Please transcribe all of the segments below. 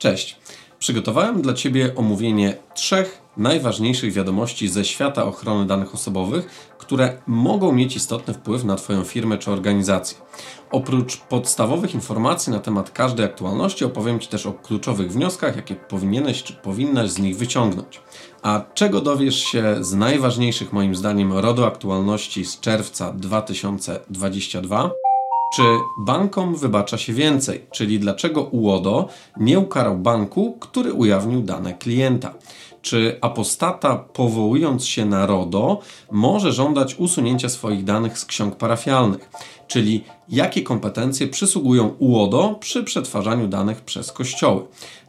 Cześć. Przygotowałem dla Ciebie omówienie trzech najważniejszych wiadomości ze świata ochrony danych osobowych, które mogą mieć istotny wpływ na Twoją firmę czy organizację. Oprócz podstawowych informacji na temat każdej aktualności, opowiem Ci też o kluczowych wnioskach, jakie powinieneś czy powinnaś z nich wyciągnąć. A czego dowiesz się z najważniejszych moim zdaniem RODO aktualności z czerwca 2022? Czy bankom wybacza się więcej? Czyli dlaczego UODO nie ukarał banku, który ujawnił dane klienta? Czy apostata, powołując się na RODO, może żądać usunięcia swoich danych z ksiąg parafialnych? Czyli jakie kompetencje przysługują UODO przy przetwarzaniu danych przez kościoły?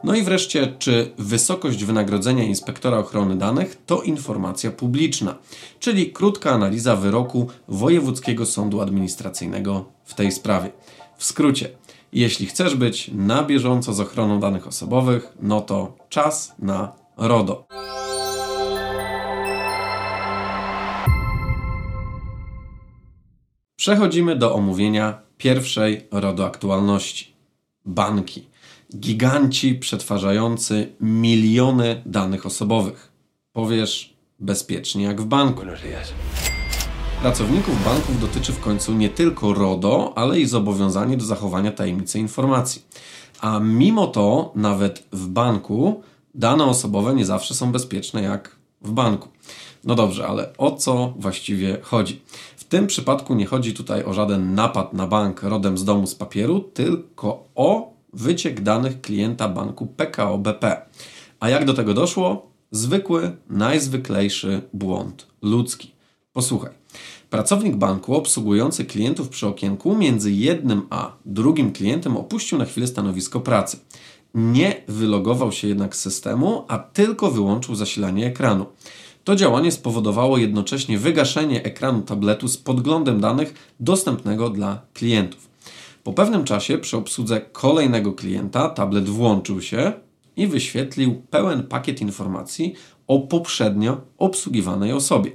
No i wreszcie, czy wysokość wynagrodzenia inspektora ochrony danych to informacja publiczna? Czyli krótka analiza wyroku Wojewódzkiego Sądu Administracyjnego w tej sprawie. W skrócie, jeśli chcesz być na bieżąco z ochroną danych osobowych, no to czas na RODO. Przechodzimy do omówienia pierwszej RODO aktualności. Banki. Giganci przetwarzający miliony danych osobowych. Powiesz bezpiecznie jak w banku. Pracowników banków dotyczy w końcu nie tylko RODO, ale i zobowiązanie do zachowania tajemnicy informacji. A mimo to, nawet w banku, dane osobowe nie zawsze są bezpieczne jak w banku. No dobrze, ale o co właściwie chodzi? W tym przypadku nie chodzi tutaj o żaden napad na bank rodem z domu z papieru, tylko o wyciek danych klienta banku PKO BP. A jak do tego doszło? Zwykły, najzwyklejszy błąd ludzki. Posłuchaj. Pracownik banku obsługujący klientów przy okienku między jednym a drugim klientem opuścił na chwilę stanowisko pracy. Nie wylogował się jednak z systemu, a tylko wyłączył zasilanie ekranu. To działanie spowodowało jednocześnie wygaszenie ekranu tabletu z podglądem danych dostępnego dla klientów. Po pewnym czasie przy obsłudze kolejnego klienta tablet włączył się i wyświetlił pełen pakiet informacji o poprzednio obsługiwanej osobie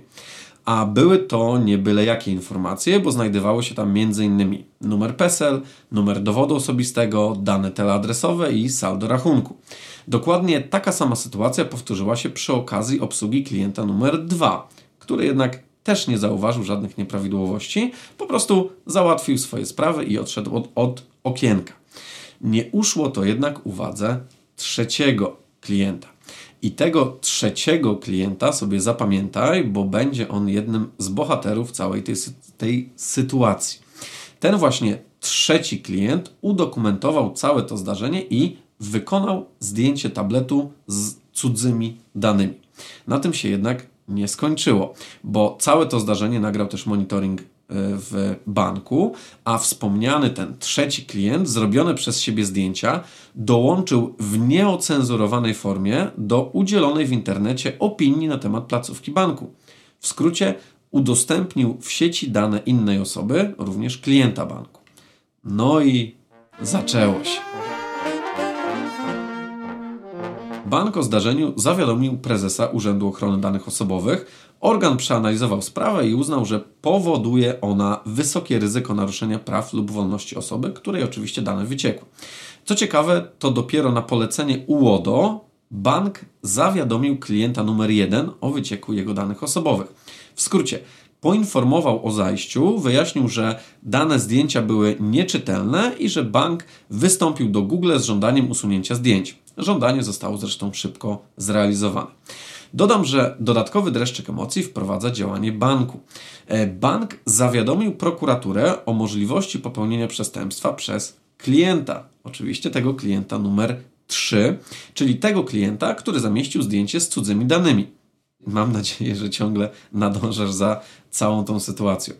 a były to nie byle jakie informacje, bo znajdowało się tam m.in. numer PESEL, numer dowodu osobistego, dane teleadresowe i saldo rachunku. Dokładnie taka sama sytuacja powtórzyła się przy okazji obsługi klienta numer 2, który jednak też nie zauważył żadnych nieprawidłowości, po prostu załatwił swoje sprawy i odszedł od, od okienka. Nie uszło to jednak uwadze trzeciego klienta. I tego trzeciego klienta sobie zapamiętaj, bo będzie on jednym z bohaterów całej tej, tej sytuacji. Ten właśnie trzeci klient udokumentował całe to zdarzenie i wykonał zdjęcie tabletu z cudzymi danymi. Na tym się jednak nie skończyło, bo całe to zdarzenie nagrał też monitoring w banku, a wspomniany ten trzeci klient, zrobione przez siebie zdjęcia, dołączył w nieocenzurowanej formie do udzielonej w internecie opinii na temat placówki banku. W skrócie, udostępnił w sieci dane innej osoby, również klienta banku. No i zaczęło się. Bank o zdarzeniu zawiadomił prezesa Urzędu Ochrony Danych Osobowych, Organ przeanalizował sprawę i uznał, że powoduje ona wysokie ryzyko naruszenia praw lub wolności osoby, której oczywiście dane wyciekły. Co ciekawe, to dopiero na polecenie UODO bank zawiadomił klienta numer jeden o wycieku jego danych osobowych. W skrócie, poinformował o zajściu, wyjaśnił, że dane zdjęcia były nieczytelne i że bank wystąpił do Google z żądaniem usunięcia zdjęć. Żądanie zostało zresztą szybko zrealizowane. Dodam, że dodatkowy dreszczyk emocji wprowadza działanie banku. E, bank zawiadomił prokuraturę o możliwości popełnienia przestępstwa przez klienta. Oczywiście tego klienta numer 3, czyli tego klienta, który zamieścił zdjęcie z cudzymi danymi. Mam nadzieję, że ciągle nadążasz za całą tą sytuacją.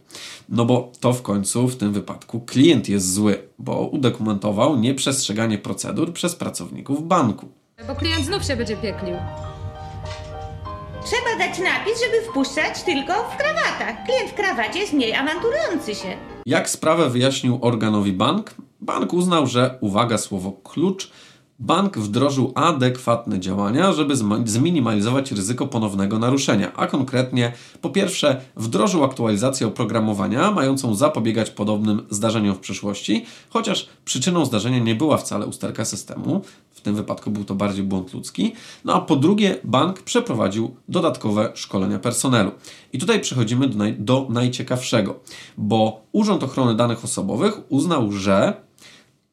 No bo to w końcu w tym wypadku klient jest zły, bo udokumentował nieprzestrzeganie procedur przez pracowników banku. Bo klient znów się będzie pieklił. Trzeba dać napis, żeby wpuszczać tylko w krawatach. Klient w krawacie jest mniej awanturujący się. Jak sprawę wyjaśnił organowi bank, bank uznał, że, uwaga, słowo klucz, bank wdrożył adekwatne działania, żeby zminimalizować ryzyko ponownego naruszenia, a konkretnie po pierwsze wdrożył aktualizację oprogramowania mającą zapobiegać podobnym zdarzeniom w przyszłości, chociaż przyczyną zdarzenia nie była wcale usterka systemu, w tym wypadku był to bardziej błąd ludzki. No a po drugie, bank przeprowadził dodatkowe szkolenia personelu. I tutaj przechodzimy do, naj, do najciekawszego, bo Urząd Ochrony Danych Osobowych uznał, że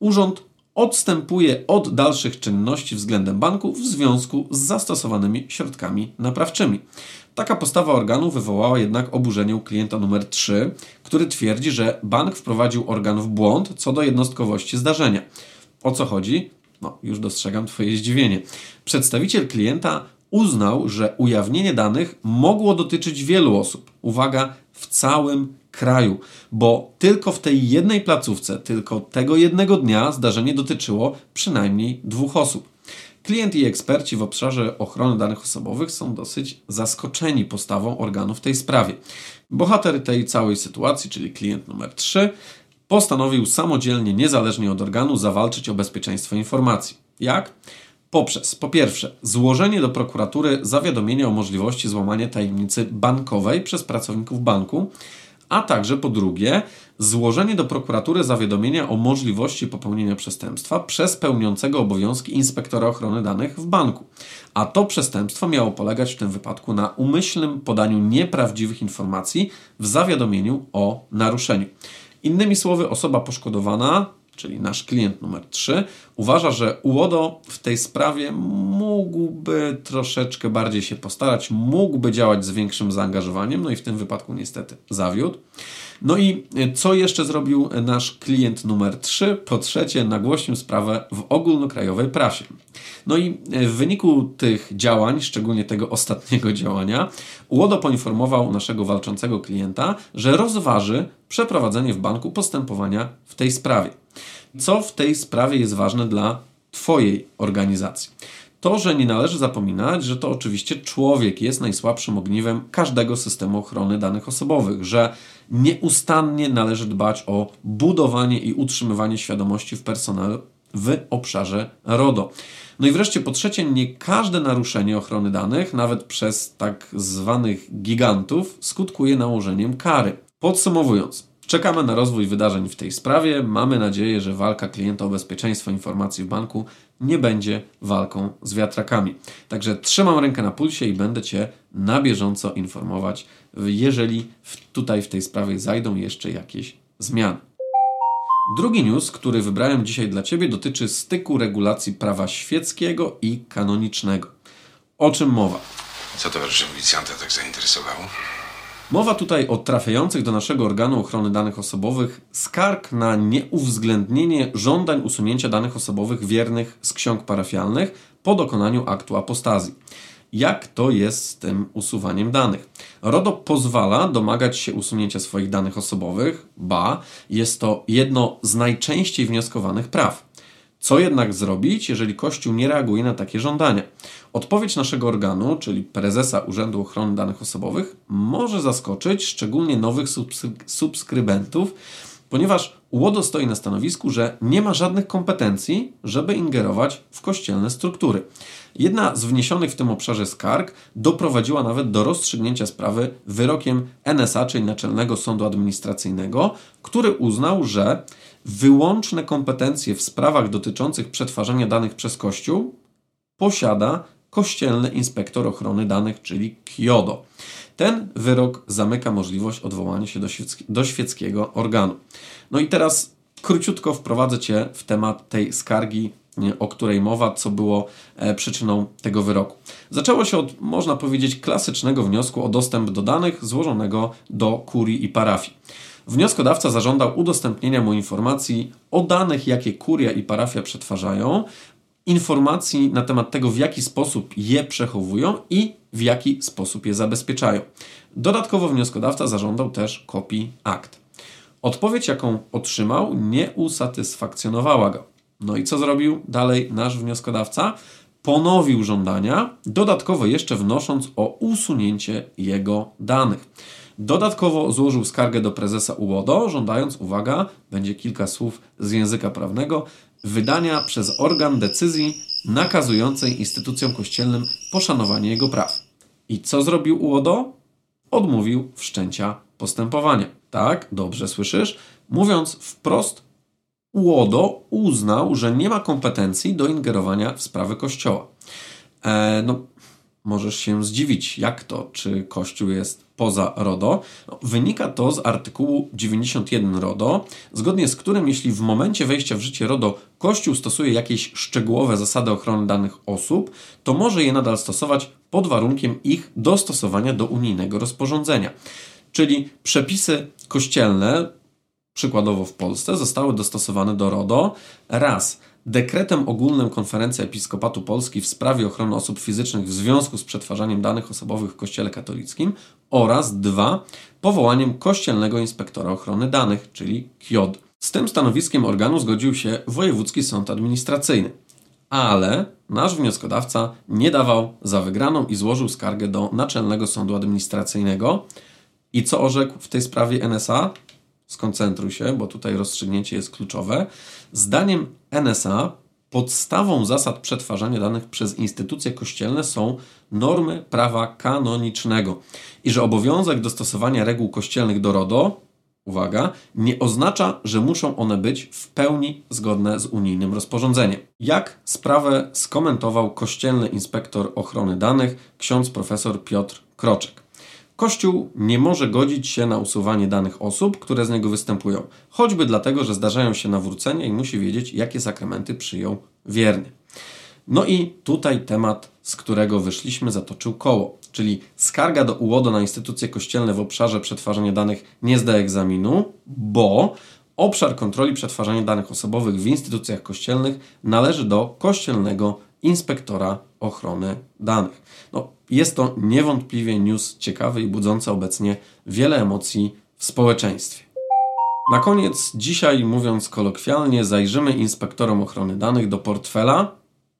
urząd odstępuje od dalszych czynności względem banku w związku z zastosowanymi środkami naprawczymi. Taka postawa organu wywołała jednak oburzenie u klienta numer 3, który twierdzi, że bank wprowadził organ w błąd co do jednostkowości zdarzenia. O co chodzi? No, już dostrzegam Twoje zdziwienie. Przedstawiciel klienta uznał, że ujawnienie danych mogło dotyczyć wielu osób. Uwaga, w całym kraju, bo tylko w tej jednej placówce, tylko tego jednego dnia zdarzenie dotyczyło przynajmniej dwóch osób. Klient i eksperci w obszarze ochrony danych osobowych są dosyć zaskoczeni postawą organów w tej sprawie. Bohater tej całej sytuacji, czyli klient numer 3, postanowił samodzielnie, niezależnie od organu, zawalczyć o bezpieczeństwo informacji. Jak? Poprzez, po pierwsze, złożenie do prokuratury zawiadomienia o możliwości złamania tajemnicy bankowej przez pracowników banku, a także po drugie, złożenie do prokuratury zawiadomienia o możliwości popełnienia przestępstwa przez pełniącego obowiązki inspektora ochrony danych w banku. A to przestępstwo miało polegać w tym wypadku na umyślnym podaniu nieprawdziwych informacji w zawiadomieniu o naruszeniu. Innymi słowy, osoba poszkodowana czyli nasz klient numer 3, uważa, że UODO w tej sprawie mógłby troszeczkę bardziej się postarać, mógłby działać z większym zaangażowaniem, no i w tym wypadku niestety zawiódł. No i co jeszcze zrobił nasz klient numer 3? Po trzecie, nagłośnił sprawę w ogólnokrajowej prasie. No i w wyniku tych działań, szczególnie tego ostatniego działania, UODO poinformował naszego walczącego klienta, że rozważy przeprowadzenie w banku postępowania w tej sprawie. Co w tej sprawie jest ważne dla Twojej organizacji? To, że nie należy zapominać, że to oczywiście człowiek jest najsłabszym ogniwem każdego systemu ochrony danych osobowych, że nieustannie należy dbać o budowanie i utrzymywanie świadomości w personelu w obszarze RODO. No i wreszcie po trzecie, nie każde naruszenie ochrony danych, nawet przez tak zwanych gigantów, skutkuje nałożeniem kary. Podsumowując, Czekamy na rozwój wydarzeń w tej sprawie. Mamy nadzieję, że walka klienta o bezpieczeństwo informacji w banku nie będzie walką z wiatrakami. Także trzymam rękę na pulsie i będę Cię na bieżąco informować, jeżeli tutaj w tej sprawie zajdą jeszcze jakieś zmiany. Drugi news, który wybrałem dzisiaj dla Ciebie, dotyczy styku regulacji prawa świeckiego i kanonicznego. O czym mowa? Co towarzyszy milicjanta tak zainteresowało? Mowa tutaj o trafiających do naszego organu ochrony danych osobowych skarg na nieuwzględnienie żądań usunięcia danych osobowych wiernych z ksiąg parafialnych po dokonaniu aktu apostazji. Jak to jest z tym usuwaniem danych? RODO pozwala domagać się usunięcia swoich danych osobowych, ba, jest to jedno z najczęściej wnioskowanych praw. Co jednak zrobić, jeżeli Kościół nie reaguje na takie żądania? Odpowiedź naszego organu, czyli prezesa Urzędu Ochrony Danych Osobowych, może zaskoczyć szczególnie nowych subskrybentów, ponieważ UODO stoi na stanowisku, że nie ma żadnych kompetencji, żeby ingerować w kościelne struktury. Jedna z wniesionych w tym obszarze skarg doprowadziła nawet do rozstrzygnięcia sprawy wyrokiem NSA, czyli Naczelnego Sądu Administracyjnego, który uznał, że wyłączne kompetencje w sprawach dotyczących przetwarzania danych przez Kościół posiada Kościelny Inspektor Ochrony Danych, czyli KIODO. Ten wyrok zamyka możliwość odwołania się do, świecki, do świeckiego organu. No i teraz króciutko wprowadzę Cię w temat tej skargi, o której mowa, co było e, przyczyną tego wyroku. Zaczęło się od, można powiedzieć, klasycznego wniosku o dostęp do danych złożonego do kurii i parafii. Wnioskodawca zażądał udostępnienia mu informacji o danych, jakie kuria i parafia przetwarzają, informacji na temat tego, w jaki sposób je przechowują i w jaki sposób je zabezpieczają. Dodatkowo wnioskodawca zażądał też kopii akt. Odpowiedź, jaką otrzymał, nie usatysfakcjonowała go. No i co zrobił dalej nasz wnioskodawca? Ponowił żądania, dodatkowo jeszcze wnosząc o usunięcie jego danych. Dodatkowo złożył skargę do prezesa UODO, żądając, uwaga, będzie kilka słów z języka prawnego, wydania przez organ decyzji nakazującej instytucjom kościelnym poszanowanie jego praw. I co zrobił UODO? Odmówił wszczęcia postępowania. Tak, dobrze słyszysz? Mówiąc wprost, UODO uznał, że nie ma kompetencji do ingerowania w sprawy Kościoła. E, no, możesz się zdziwić, jak to, czy Kościół jest poza RODO. No, wynika to z artykułu 91 RODO, zgodnie z którym jeśli w momencie wejścia w życie RODO Kościół stosuje jakieś szczegółowe zasady ochrony danych osób, to może je nadal stosować pod warunkiem ich dostosowania do unijnego rozporządzenia. Czyli przepisy kościelne, przykładowo w Polsce, zostały dostosowane do RODO raz dekretem ogólnym Konferencji Episkopatu Polski w sprawie ochrony osób fizycznych w związku z przetwarzaniem danych osobowych w Kościele katolickim oraz dwa powołaniem Kościelnego Inspektora Ochrony Danych, czyli KIOD. Z tym stanowiskiem organu zgodził się Wojewódzki Sąd Administracyjny. Ale nasz wnioskodawca nie dawał za wygraną i złożył skargę do Naczelnego Sądu Administracyjnego. I co orzekł w tej sprawie NSA? Skoncentruj się, bo tutaj rozstrzygnięcie jest kluczowe. Zdaniem NSA podstawą zasad przetwarzania danych przez instytucje kościelne są normy prawa kanonicznego i że obowiązek dostosowania reguł kościelnych do RODO, uwaga, nie oznacza, że muszą one być w pełni zgodne z unijnym rozporządzeniem. Jak sprawę skomentował kościelny inspektor ochrony danych ksiądz profesor Piotr Kroczek. Kościół nie może godzić się na usuwanie danych osób, które z niego występują, choćby dlatego, że zdarzają się nawrócenia i musi wiedzieć, jakie sakramenty przyjął wierny. No i tutaj temat, z którego wyszliśmy, zatoczył koło, czyli skarga do UODO na instytucje kościelne w obszarze przetwarzania danych nie zda egzaminu, bo obszar kontroli przetwarzania danych osobowych w instytucjach kościelnych należy do kościelnego inspektora ochrony danych. No, jest to niewątpliwie news ciekawy i budzący obecnie wiele emocji w społeczeństwie. Na koniec, dzisiaj mówiąc kolokwialnie, zajrzymy inspektorom ochrony danych do portfela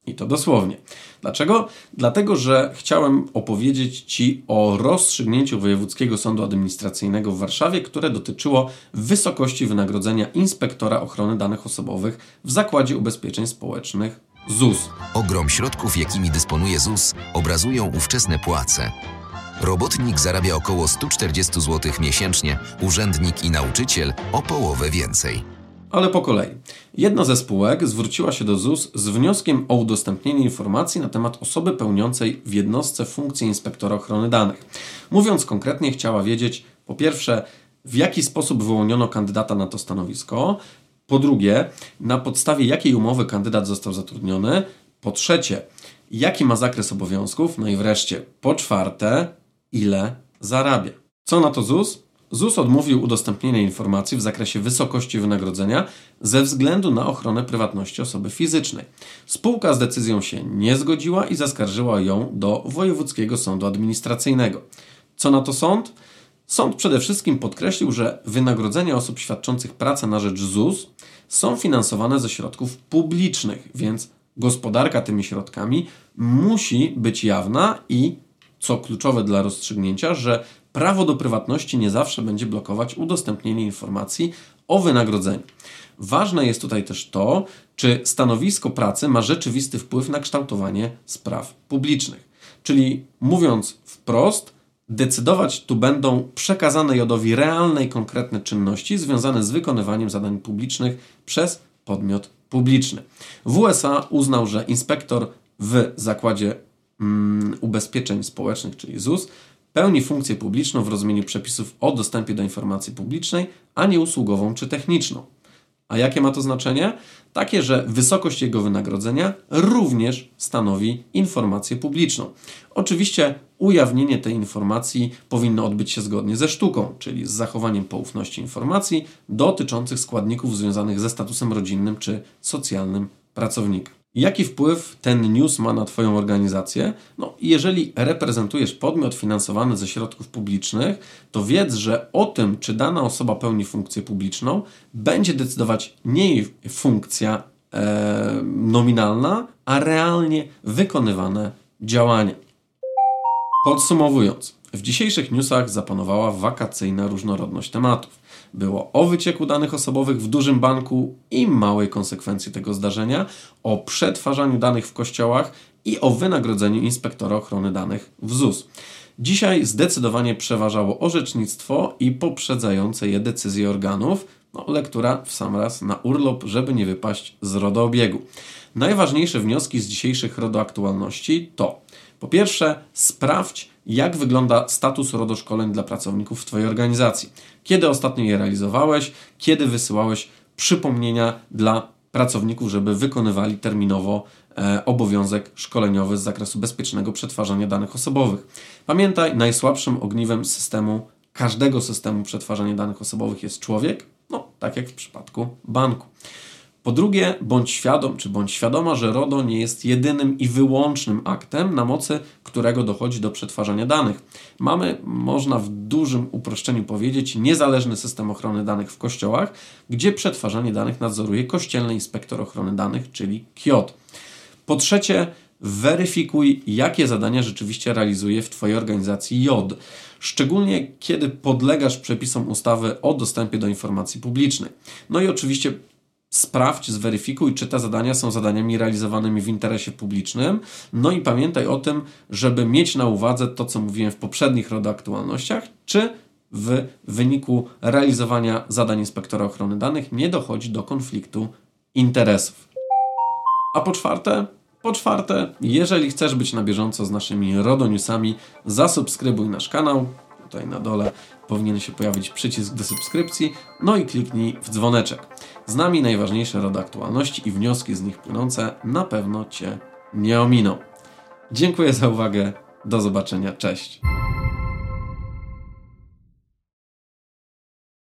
i to dosłownie. Dlaczego? Dlatego, że chciałem opowiedzieć Ci o rozstrzygnięciu Wojewódzkiego Sądu Administracyjnego w Warszawie, które dotyczyło wysokości wynagrodzenia inspektora ochrony danych osobowych w Zakładzie Ubezpieczeń Społecznych ZUS. Ogrom środków, jakimi dysponuje ZUS, obrazują ówczesne płace. Robotnik zarabia około 140 zł miesięcznie, urzędnik i nauczyciel o połowę więcej. Ale po kolei. Jedna ze spółek zwróciła się do ZUS z wnioskiem o udostępnienie informacji na temat osoby pełniącej w jednostce funkcję inspektora ochrony danych. Mówiąc konkretnie, chciała wiedzieć, po pierwsze, w jaki sposób wyłoniono kandydata na to stanowisko, po drugie, na podstawie jakiej umowy kandydat został zatrudniony. Po trzecie, jaki ma zakres obowiązków. No i wreszcie, po czwarte, ile zarabia. Co na to ZUS? ZUS odmówił udostępnienia informacji w zakresie wysokości wynagrodzenia ze względu na ochronę prywatności osoby fizycznej. Spółka z decyzją się nie zgodziła i zaskarżyła ją do Wojewódzkiego Sądu Administracyjnego. Co na to sąd? Sąd przede wszystkim podkreślił, że wynagrodzenia osób świadczących pracę na rzecz ZUS są finansowane ze środków publicznych, więc gospodarka tymi środkami musi być jawna i, co kluczowe dla rozstrzygnięcia, że prawo do prywatności nie zawsze będzie blokować udostępnienie informacji o wynagrodzeniu. Ważne jest tutaj też to, czy stanowisko pracy ma rzeczywisty wpływ na kształtowanie spraw publicznych. Czyli mówiąc wprost, Decydować tu będą przekazane jodowi realne i konkretne czynności związane z wykonywaniem zadań publicznych przez podmiot publiczny. W USA uznał, że inspektor w zakładzie mm, ubezpieczeń społecznych, czyli ZUS, pełni funkcję publiczną w rozumieniu przepisów o dostępie do informacji publicznej, a nie usługową czy techniczną. A jakie ma to znaczenie? Takie, że wysokość jego wynagrodzenia również stanowi informację publiczną. Oczywiście ujawnienie tej informacji powinno odbyć się zgodnie ze sztuką, czyli z zachowaniem poufności informacji dotyczących składników związanych ze statusem rodzinnym czy socjalnym pracownika. Jaki wpływ ten news ma na Twoją organizację? No, jeżeli reprezentujesz podmiot finansowany ze środków publicznych, to wiedz, że o tym, czy dana osoba pełni funkcję publiczną, będzie decydować nie jej funkcja e, nominalna, a realnie wykonywane działania. Podsumowując, w dzisiejszych newsach zapanowała wakacyjna różnorodność tematów. Było o wycieku danych osobowych w dużym banku i małej konsekwencji tego zdarzenia, o przetwarzaniu danych w kościołach i o wynagrodzeniu inspektora ochrony danych w ZUS. Dzisiaj zdecydowanie przeważało orzecznictwo i poprzedzające je decyzje organów, No, lektura w sam raz na urlop, żeby nie wypaść z rodoobiegu. Najważniejsze wnioski z dzisiejszych RODO-aktualności to po pierwsze, sprawdź, jak wygląda status RODO-szkoleń dla pracowników w Twojej organizacji. Kiedy ostatnio je realizowałeś, kiedy wysyłałeś przypomnienia dla pracowników, żeby wykonywali terminowo e, obowiązek szkoleniowy z zakresu bezpiecznego przetwarzania danych osobowych. Pamiętaj, najsłabszym ogniwem systemu, każdego systemu przetwarzania danych osobowych jest człowiek, no tak jak w przypadku banku. Po drugie, bądź świadom, czy bądź świadoma, że RODO nie jest jedynym i wyłącznym aktem, na mocy którego dochodzi do przetwarzania danych. Mamy, można w dużym uproszczeniu powiedzieć, niezależny system ochrony danych w kościołach, gdzie przetwarzanie danych nadzoruje Kościelny Inspektor Ochrony Danych, czyli KIOT. Po trzecie, weryfikuj, jakie zadania rzeczywiście realizuje w Twojej organizacji JOD, szczególnie kiedy podlegasz przepisom ustawy o dostępie do informacji publicznej. No i oczywiście sprawdź, zweryfikuj, czy te zadania są zadaniami realizowanymi w interesie publicznym. No i pamiętaj o tym, żeby mieć na uwadze to, co mówiłem w poprzednich aktualnościach, czy w wyniku realizowania zadań inspektora ochrony danych nie dochodzi do konfliktu interesów. A po czwarte, po czwarte, jeżeli chcesz być na bieżąco z naszymi RODO Newsami, zasubskrybuj nasz kanał. Tutaj na dole powinien się pojawić przycisk do subskrypcji, no i kliknij w dzwoneczek. Z nami najważniejsze RODO aktualności i wnioski z nich płynące na pewno Cię nie ominą. Dziękuję za uwagę, do zobaczenia, cześć.